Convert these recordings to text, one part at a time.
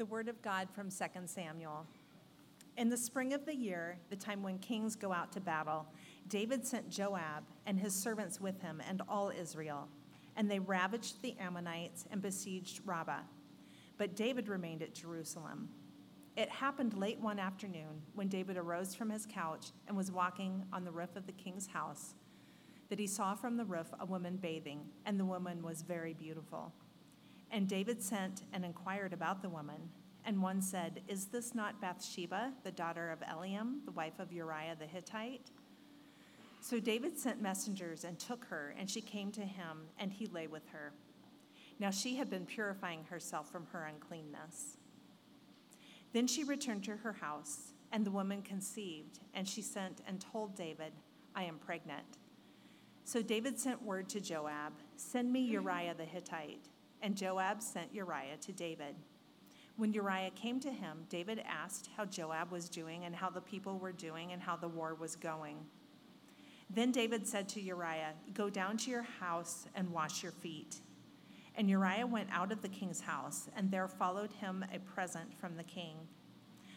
The word of God from 2 Samuel. In the spring of the year, the time when kings go out to battle, David sent Joab and his servants with him and all Israel, and they ravaged the Ammonites and besieged Rabbah. But David remained at Jerusalem. It happened late one afternoon when David arose from his couch and was walking on the roof of the king's house that he saw from the roof a woman bathing, and the woman was very beautiful. And David sent and inquired about the woman. And one said, Is this not Bathsheba, the daughter of Eliam, the wife of Uriah the Hittite? So David sent messengers and took her, and she came to him, and he lay with her. Now she had been purifying herself from her uncleanness. Then she returned to her house, and the woman conceived, and she sent and told David, I am pregnant. So David sent word to Joab, Send me Uriah the Hittite. And Joab sent Uriah to David. When Uriah came to him, David asked how Joab was doing and how the people were doing and how the war was going. Then David said to Uriah, Go down to your house and wash your feet. And Uriah went out of the king's house, and there followed him a present from the king.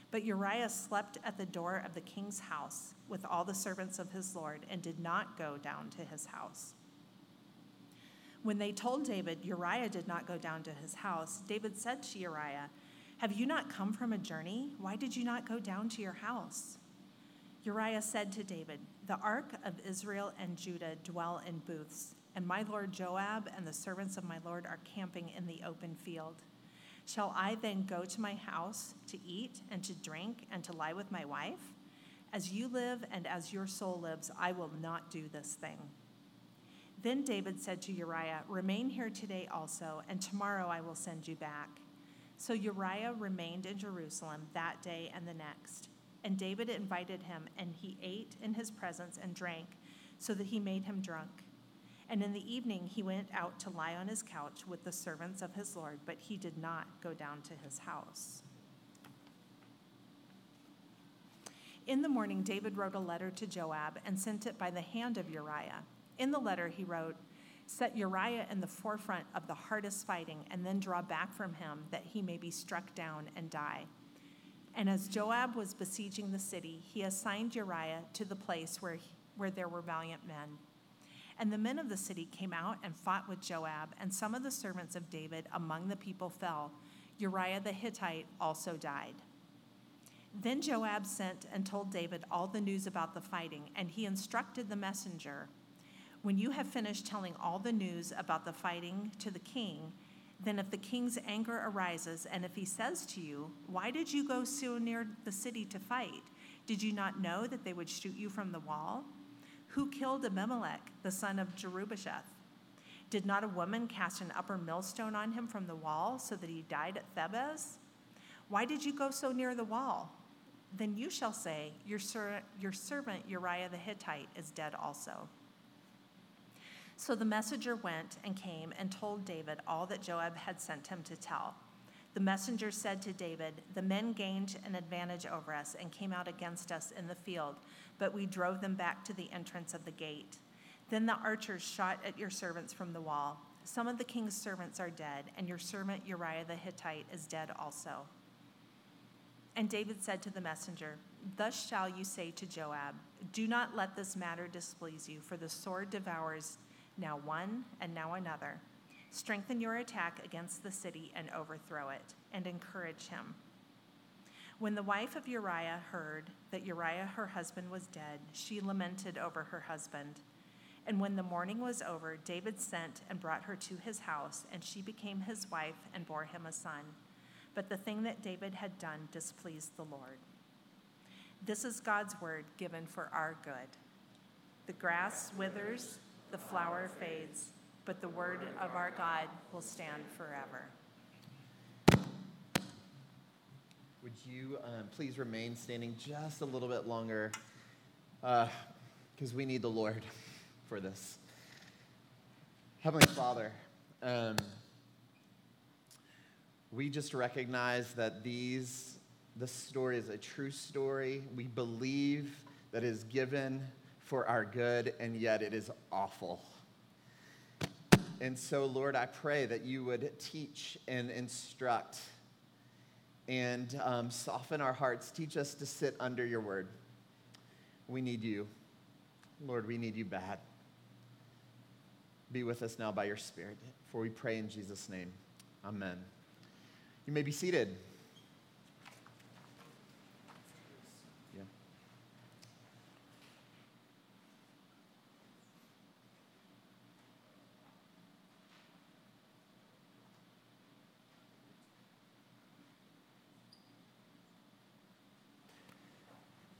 But Uriah slept at the door of the king's house with all the servants of his Lord and did not go down to his house. When they told David Uriah did not go down to his house, David said to Uriah, Have you not come from a journey? Why did you not go down to your house? Uriah said to David, The ark of Israel and Judah dwell in booths, and my lord Joab and the servants of my lord are camping in the open field. Shall I then go to my house to eat and to drink and to lie with my wife? As you live and as your soul lives, I will not do this thing. Then David said to Uriah, Remain here today also, and tomorrow I will send you back. So Uriah remained in Jerusalem that day and the next. And David invited him, and he ate in his presence and drank, so that he made him drunk. And in the evening he went out to lie on his couch with the servants of his Lord, but he did not go down to his house. In the morning, David wrote a letter to Joab and sent it by the hand of Uriah. In the letter, he wrote, Set Uriah in the forefront of the hardest fighting, and then draw back from him, that he may be struck down and die. And as Joab was besieging the city, he assigned Uriah to the place where, where there were valiant men. And the men of the city came out and fought with Joab, and some of the servants of David among the people fell. Uriah the Hittite also died. Then Joab sent and told David all the news about the fighting, and he instructed the messenger when you have finished telling all the news about the fighting to the king, then if the king's anger arises, and if he says to you, Why did you go so near the city to fight? Did you not know that they would shoot you from the wall? Who killed Abimelech, the son of Jerubbesheth? Did not a woman cast an upper millstone on him from the wall so that he died at Thebez? Why did you go so near the wall? Then you shall say, Your, ser- your servant Uriah the Hittite is dead also. So the messenger went and came and told David all that Joab had sent him to tell. The messenger said to David, The men gained an advantage over us and came out against us in the field, but we drove them back to the entrance of the gate. Then the archers shot at your servants from the wall. Some of the king's servants are dead, and your servant Uriah the Hittite is dead also. And David said to the messenger, Thus shall you say to Joab, Do not let this matter displease you, for the sword devours now one and now another. Strengthen your attack against the city and overthrow it, and encourage him. When the wife of Uriah heard that Uriah, her husband, was dead, she lamented over her husband. And when the mourning was over, David sent and brought her to his house, and she became his wife and bore him a son. But the thing that David had done displeased the Lord. This is God's word given for our good. The grass withers the flower fades, but the word of our God will stand forever. Would you um, please remain standing just a little bit longer? Because uh, we need the Lord for this. Heavenly Father, um, we just recognize that these, this story is a true story. We believe that is given for our good, and yet it is awful. And so, Lord, I pray that you would teach and instruct and um, soften our hearts. Teach us to sit under your word. We need you. Lord, we need you bad. Be with us now by your Spirit, for we pray in Jesus' name. Amen. You may be seated.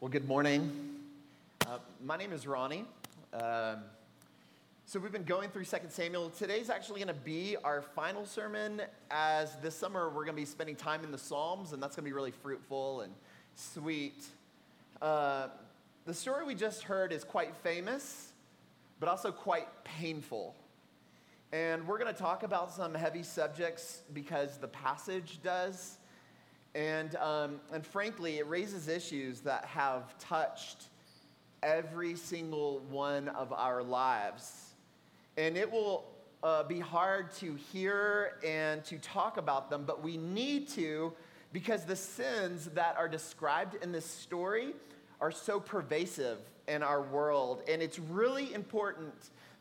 Well, good morning. Uh, my name is Ronnie. Um, so we've been going through 2 Samuel. Today's actually going to be our final sermon as this summer we're going to be spending time in the Psalms, and that's going to be really fruitful and sweet. Uh, the story we just heard is quite famous, but also quite painful. And we're going to talk about some heavy subjects because the passage does. And, um, and frankly, it raises issues that have touched every single one of our lives. And it will uh, be hard to hear and to talk about them, but we need to because the sins that are described in this story are so pervasive in our world. And it's really important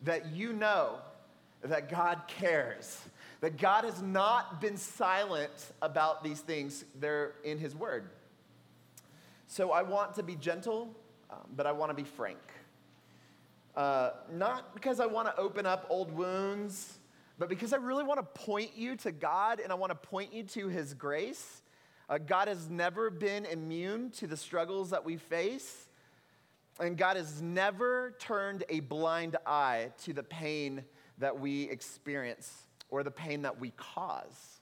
that you know that God cares that God has not been silent about these things. They're in His Word. So I want to be gentle, um, but I want to be frank. Uh, not because I want to open up old wounds, but because I really want to point you to God and I want to point you to His grace. Uh, God has never been immune to the struggles that we face, and God has never turned a blind eye to the pain that we experience or the pain that we cause.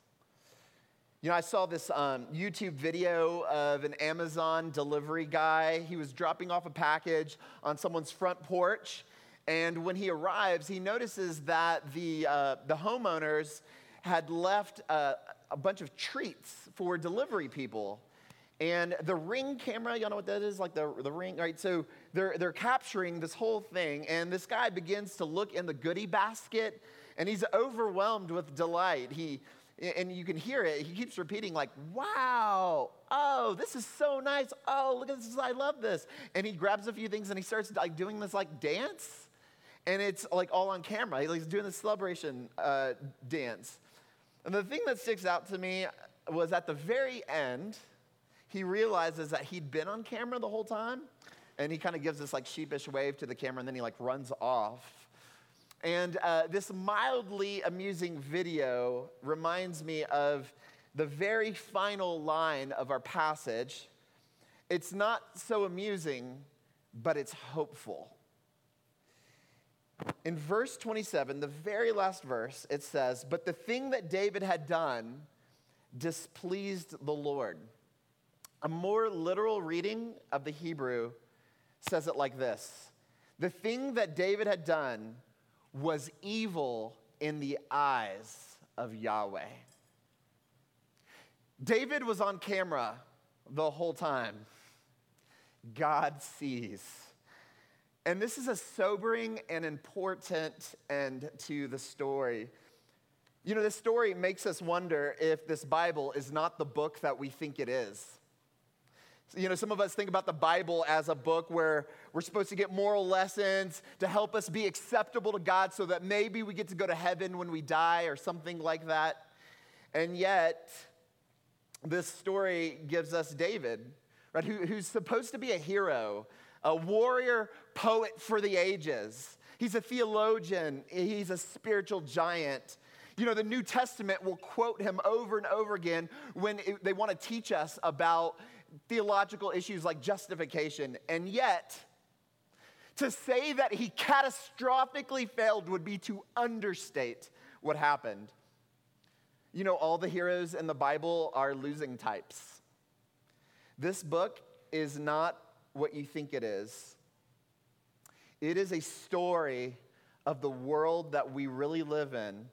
You know, I saw this um, YouTube video of an Amazon delivery guy. He was dropping off a package on someone's front porch. And when he arrives, he notices that the, uh, the homeowners had left a, a bunch of treats for delivery people. And the ring camera, y'all know what that is? Like the, the ring, right? So they're, they're capturing this whole thing. And this guy begins to look in the goodie basket and he's overwhelmed with delight. He, and you can hear it. He keeps repeating, like, wow, oh, this is so nice. Oh, look at this. I love this. And he grabs a few things and he starts like doing this like dance. And it's like all on camera. He's doing this celebration uh, dance. And the thing that sticks out to me was at the very end, he realizes that he'd been on camera the whole time. And he kind of gives this like sheepish wave to the camera and then he like runs off. And uh, this mildly amusing video reminds me of the very final line of our passage. It's not so amusing, but it's hopeful. In verse 27, the very last verse, it says, But the thing that David had done displeased the Lord. A more literal reading of the Hebrew says it like this The thing that David had done was evil in the eyes of Yahweh. David was on camera the whole time. God sees. And this is a sobering and important end to the story. You know, this story makes us wonder if this Bible is not the book that we think it is. You know, some of us think about the Bible as a book where we're supposed to get moral lessons to help us be acceptable to God so that maybe we get to go to heaven when we die or something like that. And yet, this story gives us David, right, who, who's supposed to be a hero, a warrior poet for the ages. He's a theologian, he's a spiritual giant. You know, the New Testament will quote him over and over again when it, they want to teach us about theological issues like justification. And yet, to say that he catastrophically failed would be to understate what happened. You know, all the heroes in the Bible are losing types. This book is not what you think it is. It is a story of the world that we really live in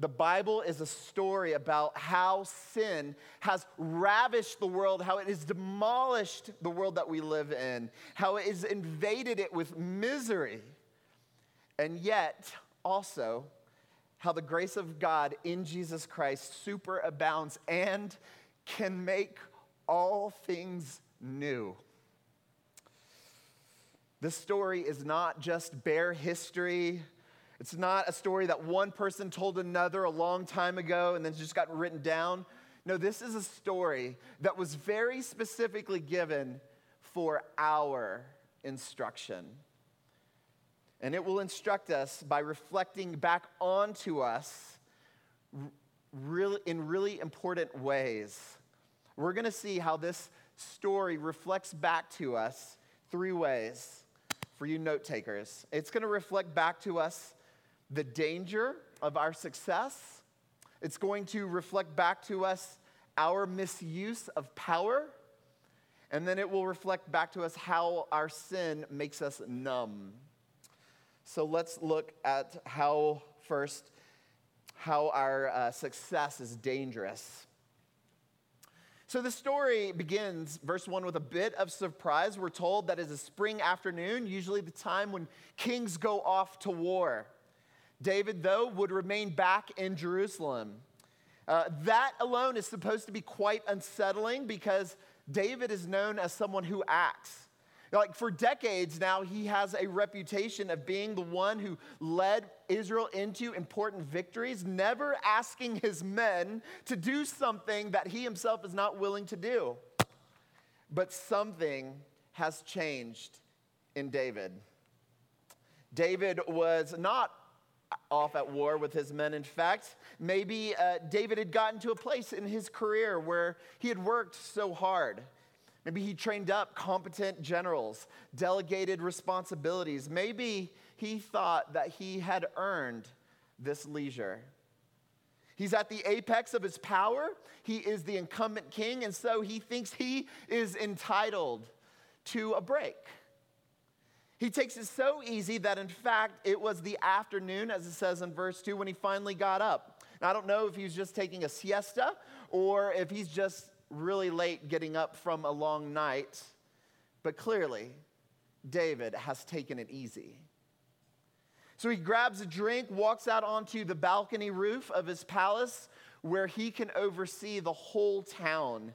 the Bible is a story about how sin has ravished the world, how it has demolished the world that we live in, how it has invaded it with misery, and yet also how the grace of God in Jesus Christ superabounds and can make all things new. This story is not just bare history. It's not a story that one person told another a long time ago and then just got written down. No, this is a story that was very specifically given for our instruction. And it will instruct us by reflecting back onto us really, in really important ways. We're going to see how this story reflects back to us three ways for you note takers. It's going to reflect back to us the danger of our success, it's going to reflect back to us our misuse of power, and then it will reflect back to us how our sin makes us numb. So let's look at how, first, how our uh, success is dangerous. So the story begins, verse 1, with a bit of surprise. We're told that it's a spring afternoon, usually the time when kings go off to war. David, though, would remain back in Jerusalem. Uh, that alone is supposed to be quite unsettling because David is known as someone who acts. Like for decades now, he has a reputation of being the one who led Israel into important victories, never asking his men to do something that he himself is not willing to do. But something has changed in David. David was not off at war with his men. In fact, maybe uh, David had gotten to a place in his career where he had worked so hard. Maybe he trained up competent generals, delegated responsibilities. Maybe he thought that he had earned this leisure. He's at the apex of his power. He is the incumbent king, and so he thinks he is entitled to a break. He takes it so easy that, in fact, it was the afternoon, as it says in verse 2, when he finally got up. Now, I don't know if he was just taking a siesta or if he's just really late getting up from a long night, but clearly, David has taken it easy. So he grabs a drink, walks out onto the balcony roof of his palace where he can oversee the whole town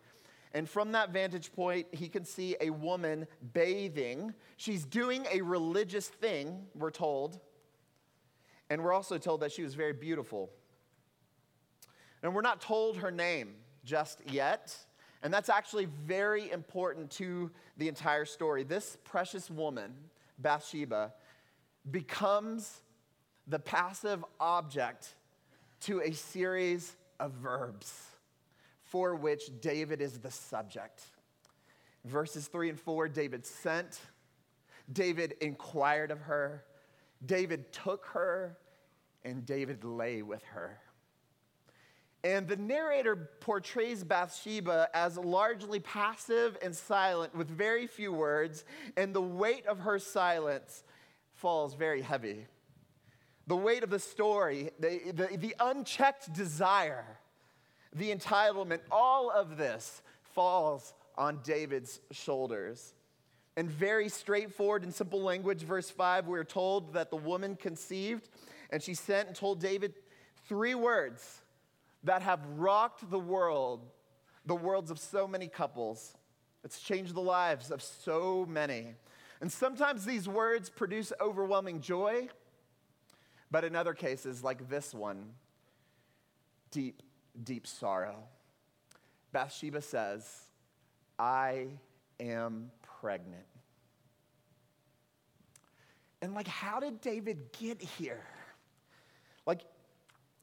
and from that vantage point, he can see a woman bathing. She's doing a religious thing, we're told. And we're also told that she was very beautiful. And we're not told her name just yet. And that's actually very important to the entire story. This precious woman, Bathsheba, becomes the passive object to a series of verbs for which David is the subject. Verses 3 and 4 David sent, David inquired of her, David took her, and David lay with her. And the narrator portrays Bathsheba as largely passive and silent with very few words, and the weight of her silence falls very heavy. The weight of the story, the, the, the unchecked desire the entitlement, all of this falls on David's shoulders. In very straightforward and simple language, verse 5, we're told that the woman conceived and she sent and told David three words that have rocked the world, the worlds of so many couples. It's changed the lives of so many. And sometimes these words produce overwhelming joy, but in other cases, like this one, deep deep sorrow. Bathsheba says, I am pregnant. And, like, how did David get here? Like,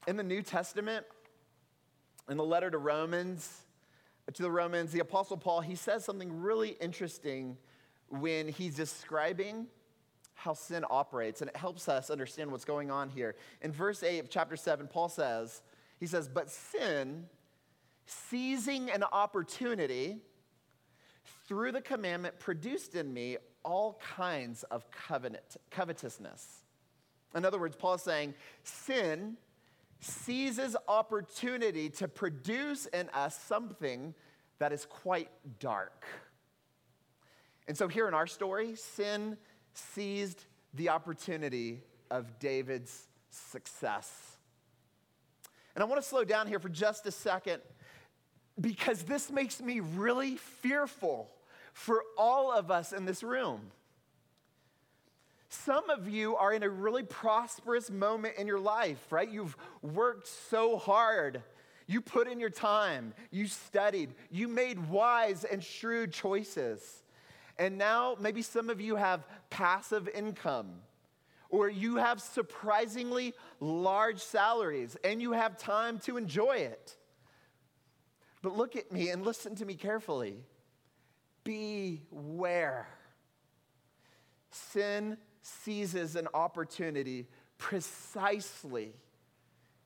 in the New Testament, in the letter to Romans, to the Romans, the Apostle Paul, he says something really interesting when he's describing how sin operates, and it helps us understand what's going on here. In verse 8 of chapter 7, Paul says, he says, But sin, seizing an opportunity through the commandment, produced in me all kinds of covenant, covetousness. In other words, Paul is saying, sin seizes opportunity to produce in us something that is quite dark. And so, here in our story, sin seized the opportunity of David's success. And I want to slow down here for just a second. because this makes me really fearful for all of us in this room. Some of you are in a really prosperous moment in your life, right? You've worked so hard. You put in your time, you studied, you made wise and shrewd choices. And now maybe some of you have passive income, or you have surprisingly large salaries and you have time to enjoy it. But look at me and listen to me carefully. Beware. Sin seizes an opportunity precisely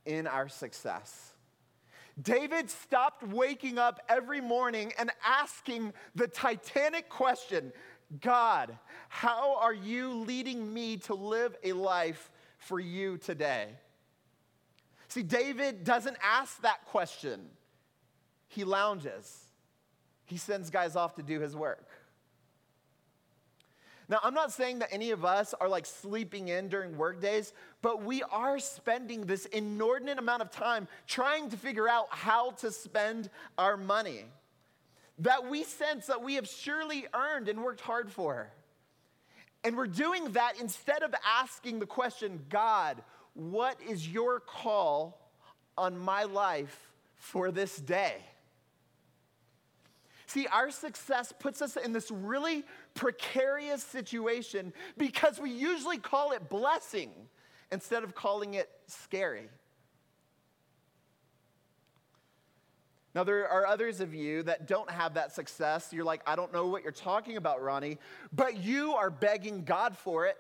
in our success. David stopped waking up every morning and asking the titanic question God, how are you leading me to live a life for you today? See, David doesn't ask that question, he lounges, he sends guys off to do his work. Now, I'm not saying that any of us are like sleeping in during work days, but we are spending this inordinate amount of time trying to figure out how to spend our money that we sense that we have surely earned and worked hard for. And we're doing that instead of asking the question God, what is your call on my life for this day? See, our success puts us in this really precarious situation because we usually call it blessing instead of calling it scary. Now, there are others of you that don't have that success. You're like, I don't know what you're talking about, Ronnie, but you are begging God for it.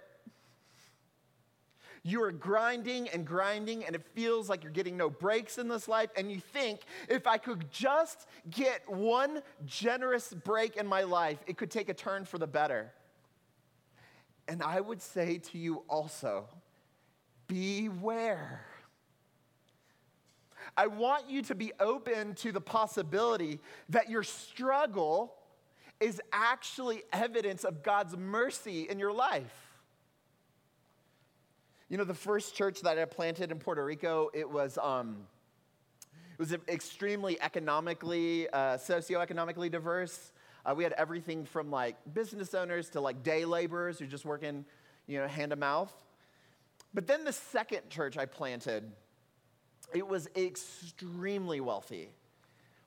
You are grinding and grinding, and it feels like you're getting no breaks in this life. And you think, if I could just get one generous break in my life, it could take a turn for the better. And I would say to you also, beware. I want you to be open to the possibility that your struggle is actually evidence of God's mercy in your life. You know, the first church that I planted in Puerto Rico, it was, um, it was extremely economically, uh, socioeconomically diverse. Uh, we had everything from like business owners to like day laborers who just working, you know, hand to mouth. But then the second church I planted, it was extremely wealthy.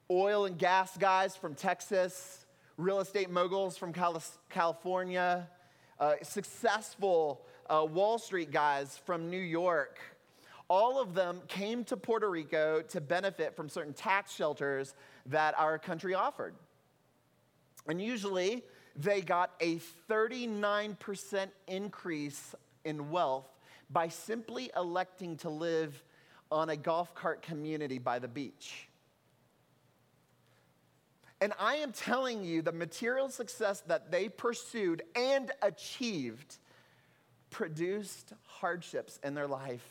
Oil and gas guys from Texas, real estate moguls from California, uh, successful uh, Wall Street guys from New York. All of them came to Puerto Rico to benefit from certain tax shelters that our country offered. And usually they got a 39% increase in wealth by simply electing to live on a golf cart community by the beach. And I am telling you, the material success that they pursued and achieved produced hardships in their life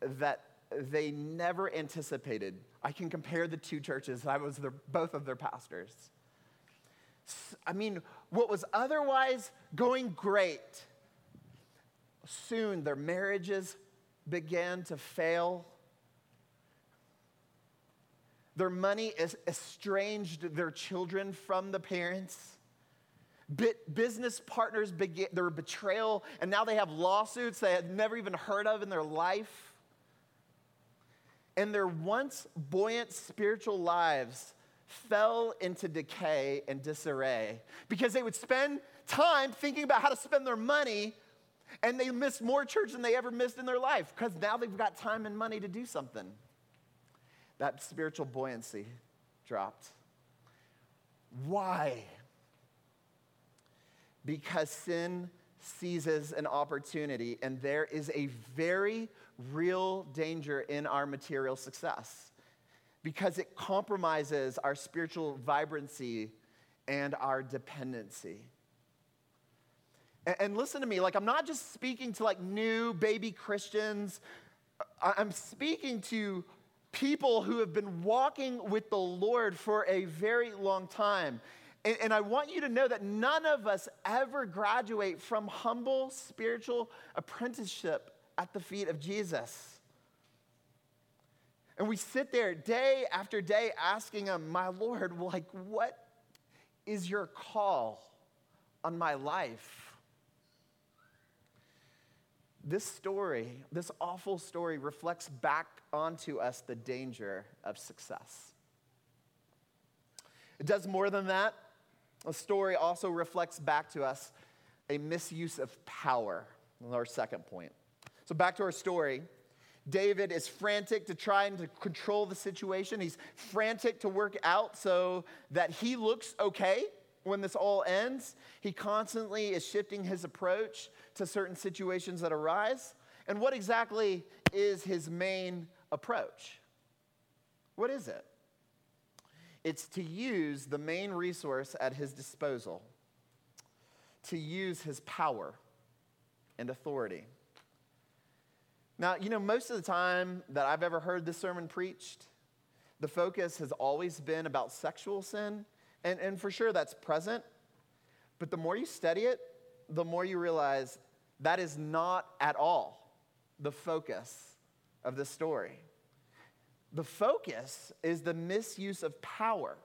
that they never anticipated. I can compare the two churches. I was their, both of their pastors. I mean, what was otherwise going great, soon their marriages began to fail. Their money estranged their children from the parents. business partners began their betrayal, and now they have lawsuits they had never even heard of in their life. And their once buoyant spiritual lives fell into decay and disarray because they would spend time thinking about how to spend their money and they missed more church than they ever missed in their life because now they've got time and money to do something. That spiritual buoyancy dropped. Why? Because sin seizes an opportunity, and there is a very real danger in our material success because it compromises our spiritual vibrancy and our dependency. And, listen to me, like, I'm not just speaking to like new baby Christians, I'm speaking to people who have been walking with the Lord for a very long time. And, and, I want you to know that none of us ever graduate from humble spiritual apprenticeship at the feet of Jesus. And we sit there day after day asking him, My Lord, like, what is your call on my life? This story, this awful story, reflects back onto us the danger of success. It does more than that. The story also reflects back to us a misuse of power. Our second point. So, back to our story. David is frantic to try and to control the situation. He's frantic to work out so that he looks okay when this all ends. He constantly is shifting his approach to certain situations that arise. And what exactly is his main approach? What is it? It's to use the main resource at his disposal, to use his power and authority. Now, you know, most of the time that I've ever heard this sermon preached, the focus has always been about sexual sin. And, and for sure, that's present. But the more you study it, the more you realize that is not at all the focus of the story. The focus is the misuse of power.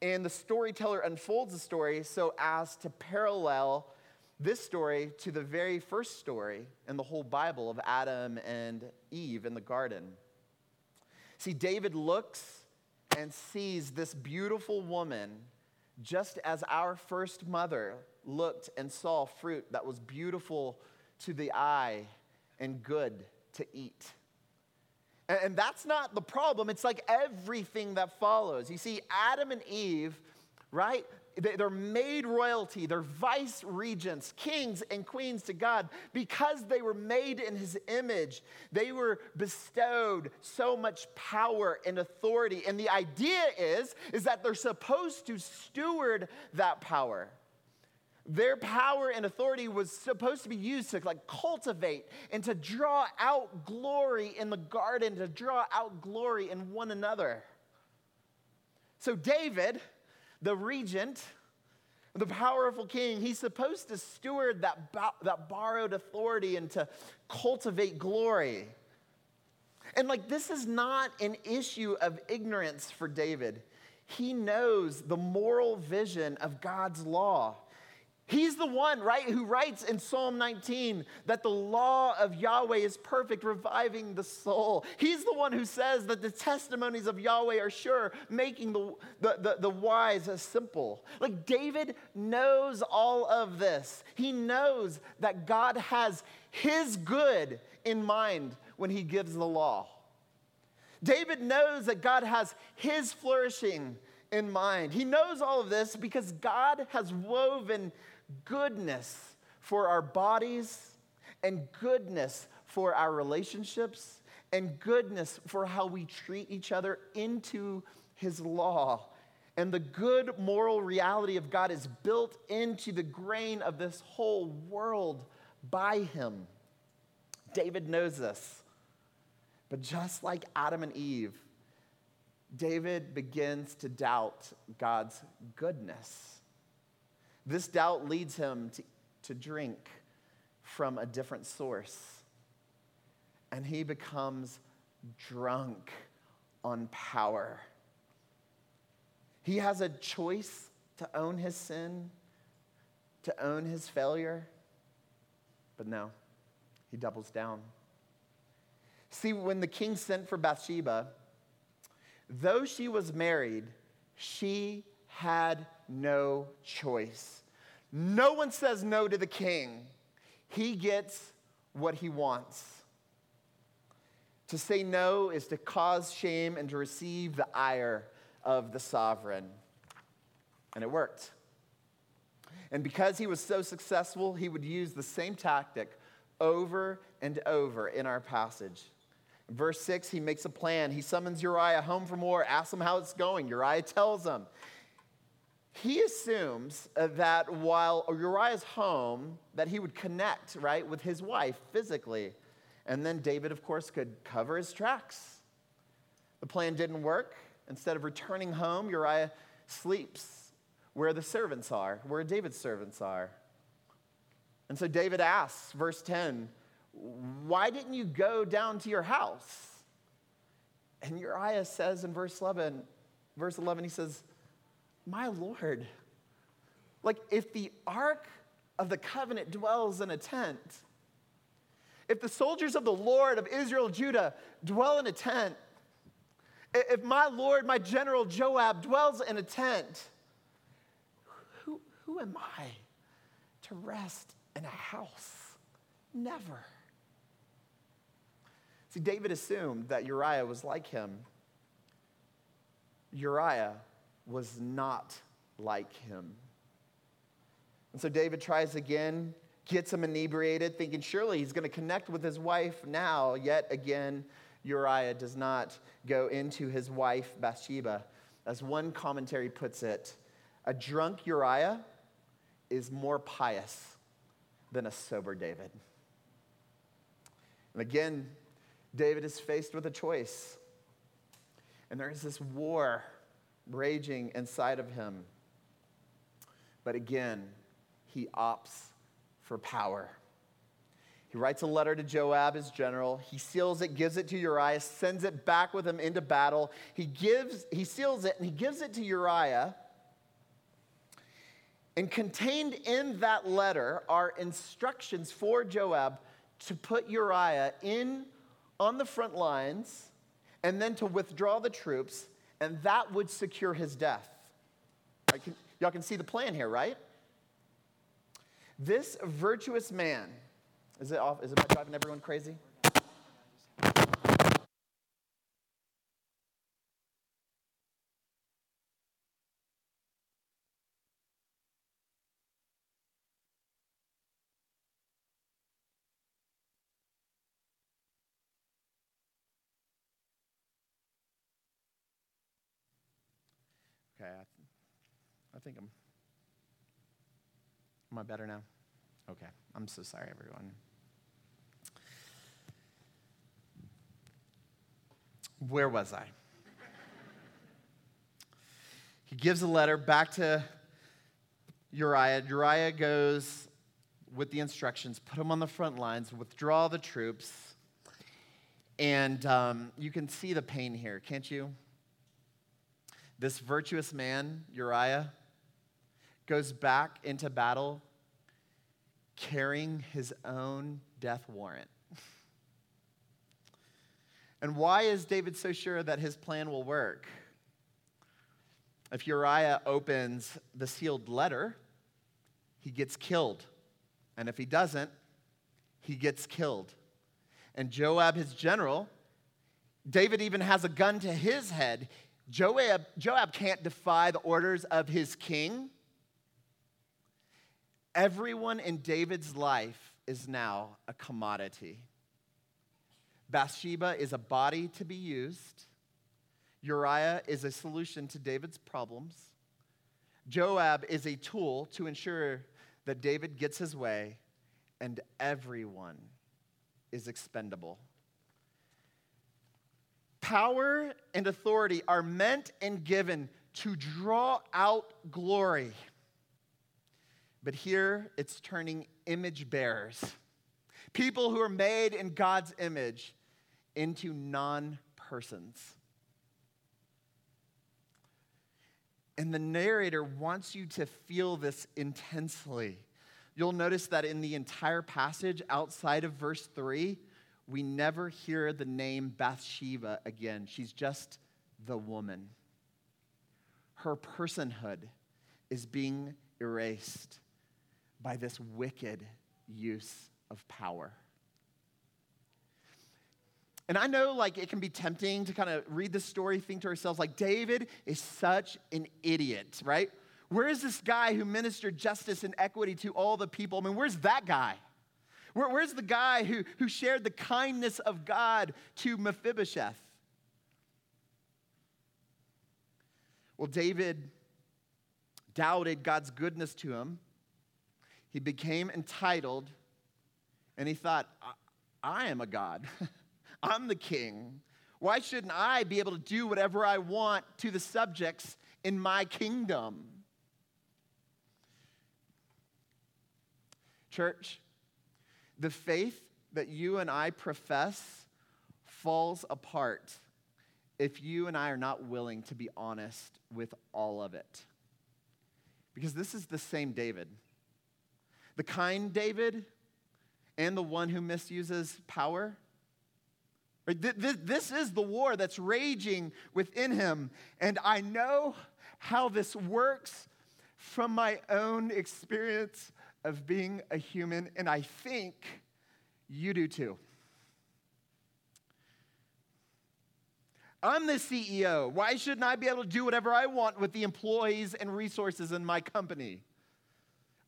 And the storyteller unfolds the story so as to parallel this story to the very first story in the whole Bible of Adam and Eve in the garden. See, David looks and sees this beautiful woman just as our first mother looked and saw fruit that was beautiful to the eye and good to eat. And that's not the problem. It's like everything that follows. You see, Adam and Eve, right? They're made royalty, they're vice regents, kings and queens to God. Because they were made in his image, they were bestowed so much power and authority. And the idea is, is that they're supposed to steward that power. Their power and authority was supposed to be used to like cultivate and to draw out glory in the garden, to draw out glory in one another. So David, the regent, the powerful king, he's supposed to steward that, that borrowed authority and to cultivate glory. And like, this is not an issue of ignorance for David. He knows the moral vision of God's law. He's the one, right, who writes in Psalm 19 that the law of Yahweh is perfect, reviving the soul. He's the one who says that the testimonies of Yahweh are sure, making the, the, the, the wise simple. Like David knows all of this. He knows that God has his good in mind when he gives the law. David knows that God has his flourishing in mind. He knows all of this because God has woven goodness for our bodies and goodness for our relationships and goodness for how we treat each other into his law. And the good moral reality of God is built into the grain of this whole world by him. David knows this. But just like Adam and Eve, David begins to doubt God's goodness. This doubt leads him to, to drink from a different source. And he becomes drunk on power. He has a choice to own his sin, to own his failure, but no, he doubles down. See, when the king sent for Bathsheba, though she was married, she had no choice. No one says no to the king. He gets what he wants. To say no is to cause shame and to receive the ire of the sovereign. And it worked. And because he was so successful, he would use the same tactic over and over in our passage. In verse 6, he makes a plan. He summons Uriah home from war, asks him how it's going. Uriah tells him he assumes uh, that while Uriah's home, that he would connect, right, with his wife physically. And then David, of course, could cover his tracks. The plan didn't work. Instead of returning home, Uriah sleeps where the servants are, where David's servants are. And so David asks, verse 10, Why didn't you go down to your house? And Uriah says in verse 11, verse 11, he says, My Lord, like if the ark of the covenant dwells in a tent, if the soldiers of the Lord of Israel Judah dwell in a tent, if my Lord, my general Joab dwells in a tent, who, who am I to rest in a house? Never. See, David assumed that Uriah was like him. Uriah was not like him. And so David tries again, gets him inebriated, thinking surely he's going to connect with his wife now. Yet again, Uriah does not go into his wife Bathsheba. As one commentary puts it, a drunk Uriah is more pious than a sober David. And again, David is faced with a choice. And there is this war raging inside of him. But again, he opts for power. He writes a letter to Joab, his general. He seals it, gives it to Uriah, sends it back with him into battle. He gives, he seals it, and he gives it to Uriah. And contained in that letter are instructions for Joab to put Uriah in on the front lines and then to withdraw the troops, and that would secure his death. Can, y'all can see the plan here, right? This virtuous man, is it off? Is it driving everyone crazy? Okay, I, I think I'm. Am I better now? Okay, I'm so sorry, everyone. Where was I? he gives a letter back to Uriah. Uriah goes with the instructions put him on the front lines, withdraw the troops. And um, you can see the pain here, can't you? This virtuous man, Uriah, goes back into battle carrying his own death warrant. And why is David so sure that his plan will work? If Uriah opens the sealed letter, he gets killed. And if he doesn't, he gets killed. And Joab, his general, David even has a gun to his head. Joab, Joab can't defy the orders of his king. Everyone in David's life is now a commodity. Bathsheba is a body to be used. Uriah is a solution to David's problems. Joab is a tool to ensure that David gets his way, and everyone is expendable. Power and authority are meant and given to draw out glory. But here it's turning image bearers, people who are made in God's image, into non persons. And the narrator wants you to feel this intensely. You'll notice that in the entire passage outside of verse 3, we never hear the name Bathsheba again. She's just the woman. Her personhood is being erased by this wicked use of power. And I know, like, it can be tempting to kind of read the story, think to ourselves, like, David is such an idiot, right? Where is this guy who ministered justice and equity to all the people? I mean, where's that guy? Where, where's the guy who, who shared the kindness of God to Mephibosheth? Well, David doubted God's goodness to him he became entitled and he thought, I, I am a God. I'm the king. Why shouldn't I be able to do whatever I want to the subjects in my kingdom? Church, the faith that you and I profess falls apart if you and I are not willing to be honest with all of it. Because this is the same David. The kind David and the one who misuses power. This is the war that's raging within him. And I know how this works from my own experience of being a human, and I think you do too. I'm the CEO. Why shouldn't I be able to do whatever I want with the employees and resources in my company?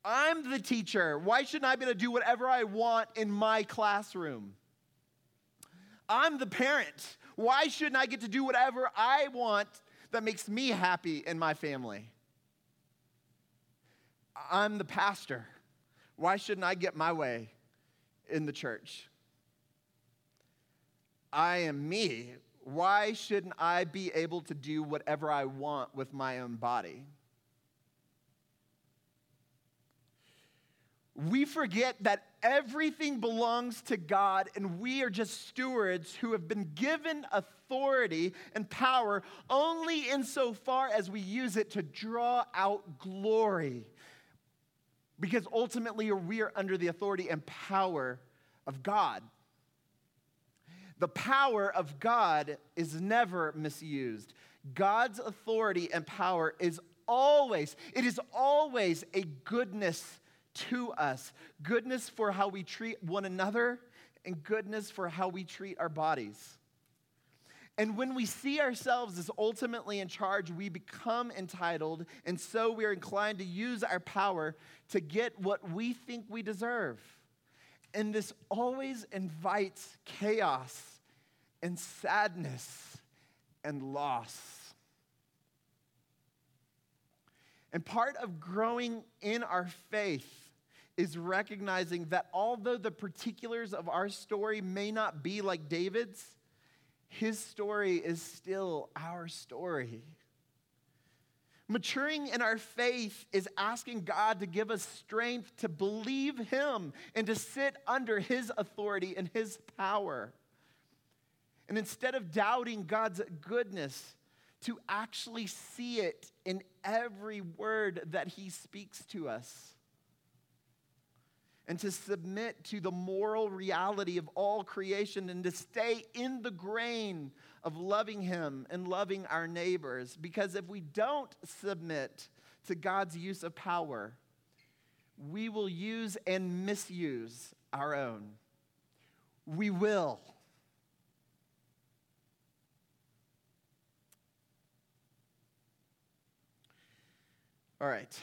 I'm the teacher. Why shouldn't I be able to do whatever I want in my classroom? I'm the parent. Why shouldn't I get to do whatever I want that makes me happy in my family? I'm the pastor. Why shouldn't I get my way in the church? I am me. Why shouldn't I be able to do whatever I want with my own body? We forget that everything belongs to God and we are just stewards who have been given authority and power only insofar as we use it to draw out glory. Because ultimately we are under the authority and power of God. The power of God is never misused. God's authority and power is always, it is always a goodness to us. Goodness for how we treat one another and goodness for how we treat our bodies. And when we see ourselves as ultimately in charge, we become entitled, and so we are inclined to use our power to get what we think we deserve. And this always invites chaos and sadness and loss. And part of growing in our faith is recognizing that although the particulars of our story may not be like David's, his story is still our story. Maturing in our faith is asking God to give us strength to believe Him and to sit under His authority and His power. And instead of doubting God's goodness, to actually see it in every word that He speaks to us. And to submit to the moral reality of all creation and to stay in the grain of loving Him and loving our neighbors. Because if we don't submit to God's use of power, we will use and misuse our own. We will. All right.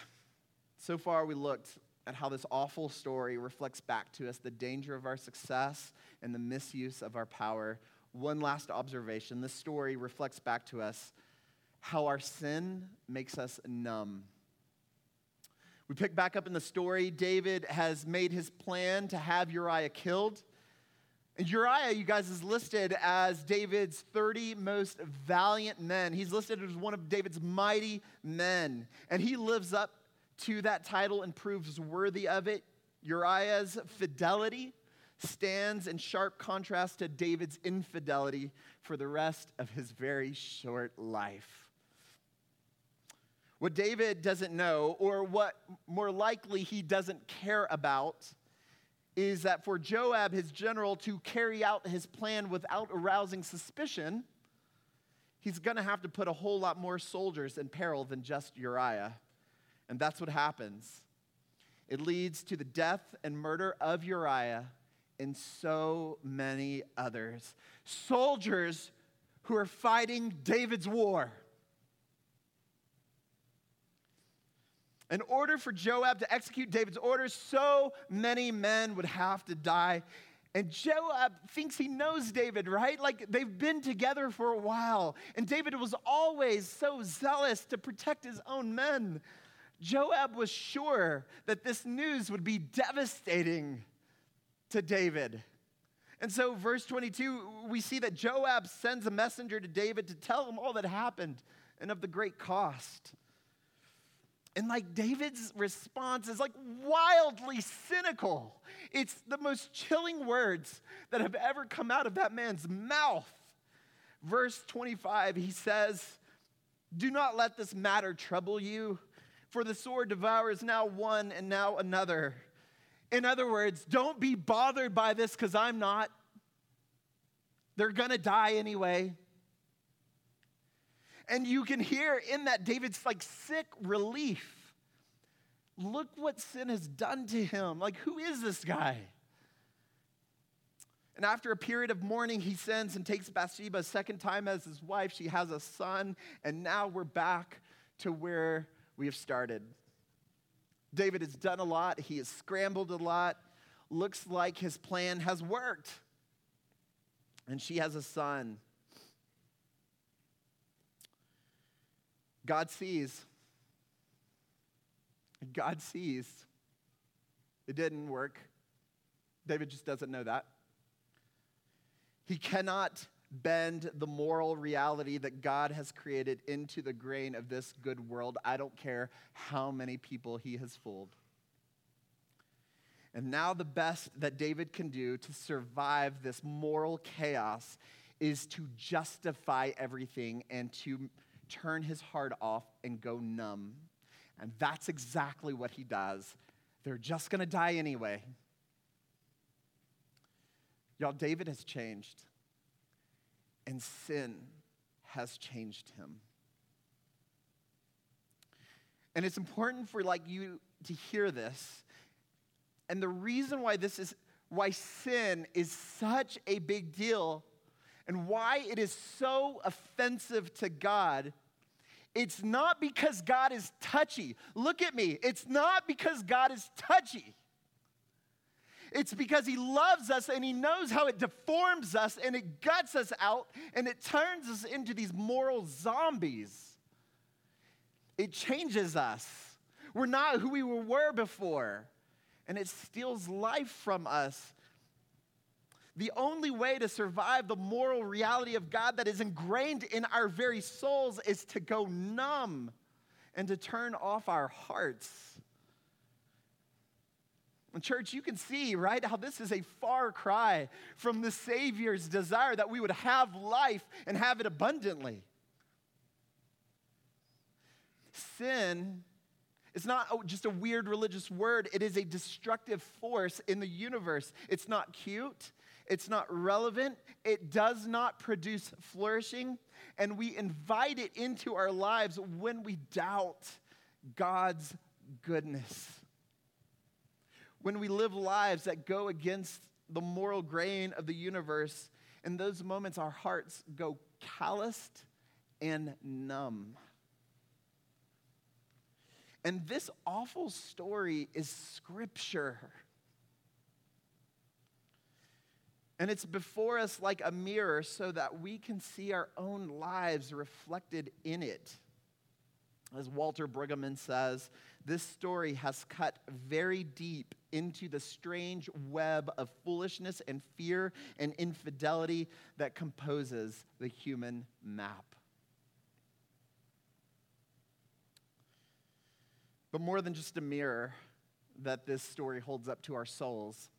So far, we looked at how this awful story reflects back to us the danger of our success and the misuse of our power. One last observation this story reflects back to us how our sin makes us numb. We pick back up in the story. David has made his plan to have Uriah killed. And Uriah, you guys, is listed as David's 30 most valiant men. He's listed as one of David's mighty men. And he lives up to that title and proves worthy of it. Uriah's fidelity stands in sharp contrast to David's infidelity for the rest of his very short life. What David doesn't know, or what more likely he doesn't care about, is that for Joab, his general, to carry out his plan without arousing suspicion, he's to have to put a whole lot more soldiers in peril than just Uriah. And that's what happens. It leads to the death and murder of Uriah and so many others. Soldiers who are fighting David's war. In order for Joab to execute David's orders, so many men would have to die. And Joab thinks he knows David, right? Like they've been together for a while. And David was always so zealous to protect his own men. Joab was sure that this news would be devastating to David. And so, verse 22, we see that Joab sends a messenger to David to tell him all that happened and of the great cost. And like David's response is like wildly cynical. It's the most chilling words that have ever come out of that man's mouth. verse 25, he says, Do not let this matter trouble you, for the sword devours now one and now another. In other words, don't be bothered by this because I'm not. They're going to die anyway. And you can hear in that David's like sick relief. Look what sin has done to him. Like, who is this guy? And after a period of mourning, he sends and takes Bathsheba a second time as his wife. She has a son, and now we're back to where we have started. David has done a lot, he has scrambled a lot. Looks like his plan has worked. And she has a son. God sees. God sees. It didn't work. David just doesn't know that. He cannot bend the moral reality that God has created into the grain of this good world. I don't care how many people he has fooled. And now, the best that David can do to survive this moral chaos is to justify everything and to turn his heart off and go numb. And that's exactly what he does. They're just going to die anyway. Y'all, David has changed, and sin has changed him. And it's important for like you to hear this. And the reason why this is why sin is such a big deal and why it is so offensive to God it's not because God is touchy. Look at me. It's not because God is touchy. It's because He loves us and He knows how it deforms us and it guts us out and it turns us into these moral zombies. It changes us. We're not who we were before. And it steals life from us the only way to survive the moral reality of God that is ingrained in our very souls is to go numb and to turn off our hearts. And church, you can see, right, how this is a far cry from the Savior's desire that we would have life and have it abundantly. Sin is not just a weird religious word, it is a destructive force in the universe. It's not cute, it's not relevant, it does not produce flourishing, and we invite it into our lives when we doubt God's goodness. When we live lives that go against the moral grain of the universe, in those moments our hearts go calloused and numb. And this awful story is scripture. And it's before us like a mirror so that we can see our own lives reflected in it. As Walter Brueggemann says, this story has cut very deep into the strange web of foolishness and fear and infidelity that composes the human map. But more than just a mirror that this story holds up to our souls,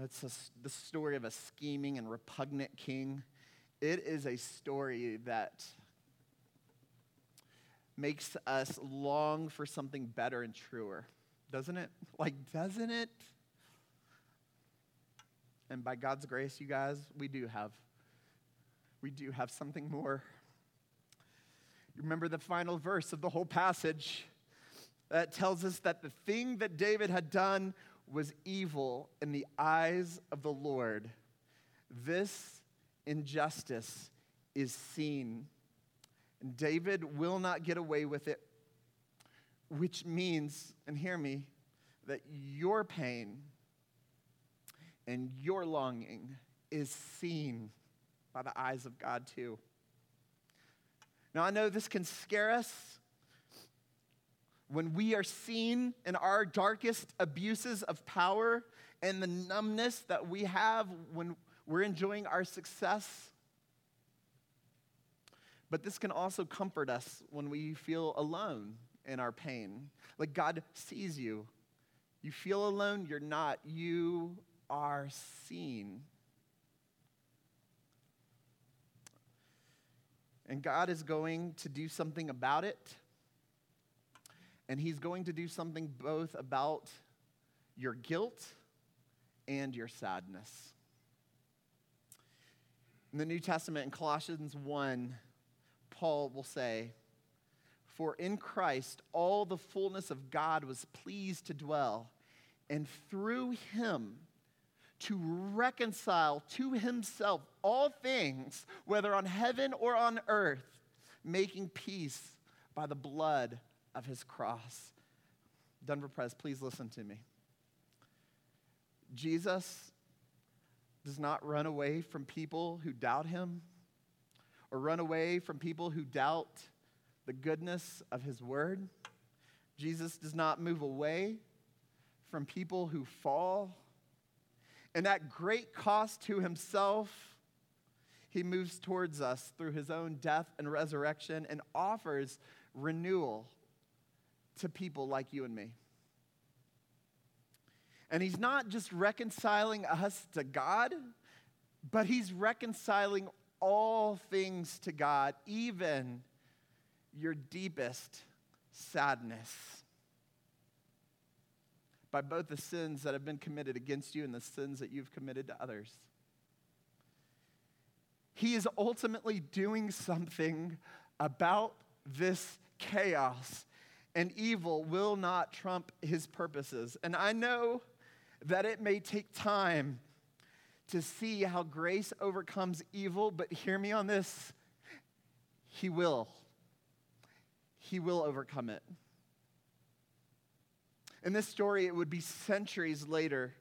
it's the story of a scheming and repugnant king. It is a story that makes us long for something better and truer, doesn't it? Like, doesn't it? And by God's grace, you guys, we do have. We do have something more. You remember the final verse of the whole passage that tells us that the thing that David had done was evil in the eyes of the Lord. This injustice is seen. David will not get away with it, which means, and hear me, that your pain and your longing is seen by the eyes of God too. Now, I know this can scare us when we are seen in our darkest abuses of power and the numbness that we have when we're enjoying our success. But this can also comfort us when we feel alone in our pain. Like God sees you. You feel alone, you're not. You are seen. And God is going to do something about it. And He's going to do something both about your guilt and your sadness. In the New Testament, in Colossians 1, Paul will say, For in Christ all the fullness of God was pleased to dwell, and through him to reconcile to himself all things, whether on heaven or on earth, making peace by the blood of his cross. Denver Press, please listen to me. Jesus does not run away from people who doubt him or run away from people who doubt the goodness of his word. Jesus does not move away from people who fall. And at great cost to himself, he moves towards us through his own death and resurrection and offers renewal to people like you and me. And he's not just reconciling us to God, but he's reconciling all things to God, even your deepest sadness. By both the sins that have been committed against you and the sins that you've committed to others. He is ultimately doing something about this chaos, and evil will not trump his purposes. And I know that it may take time to see how grace overcomes evil, but hear me on this He will. He will overcome it. In this story, it would be centuries later.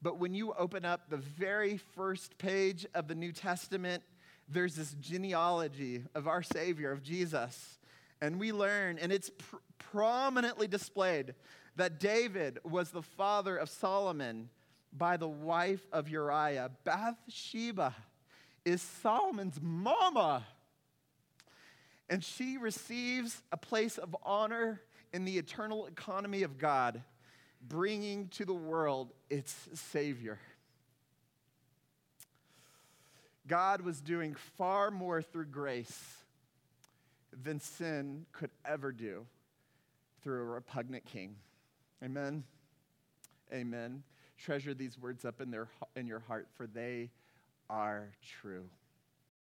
But when you open up the very first page of the New Testament, there's this genealogy of our Savior, of Jesus. And we learn, and it's pr- prominently displayed that David was the father of Solomon by the wife of Uriah. Bathsheba is Solomon's mama. And she receives a place of honor in the eternal economy of God, bringing to the world its Savior. God was doing far more through grace than sin could ever do through a repugnant king. Amen. Amen. Treasure these words up in, their, in your heart, for they are true.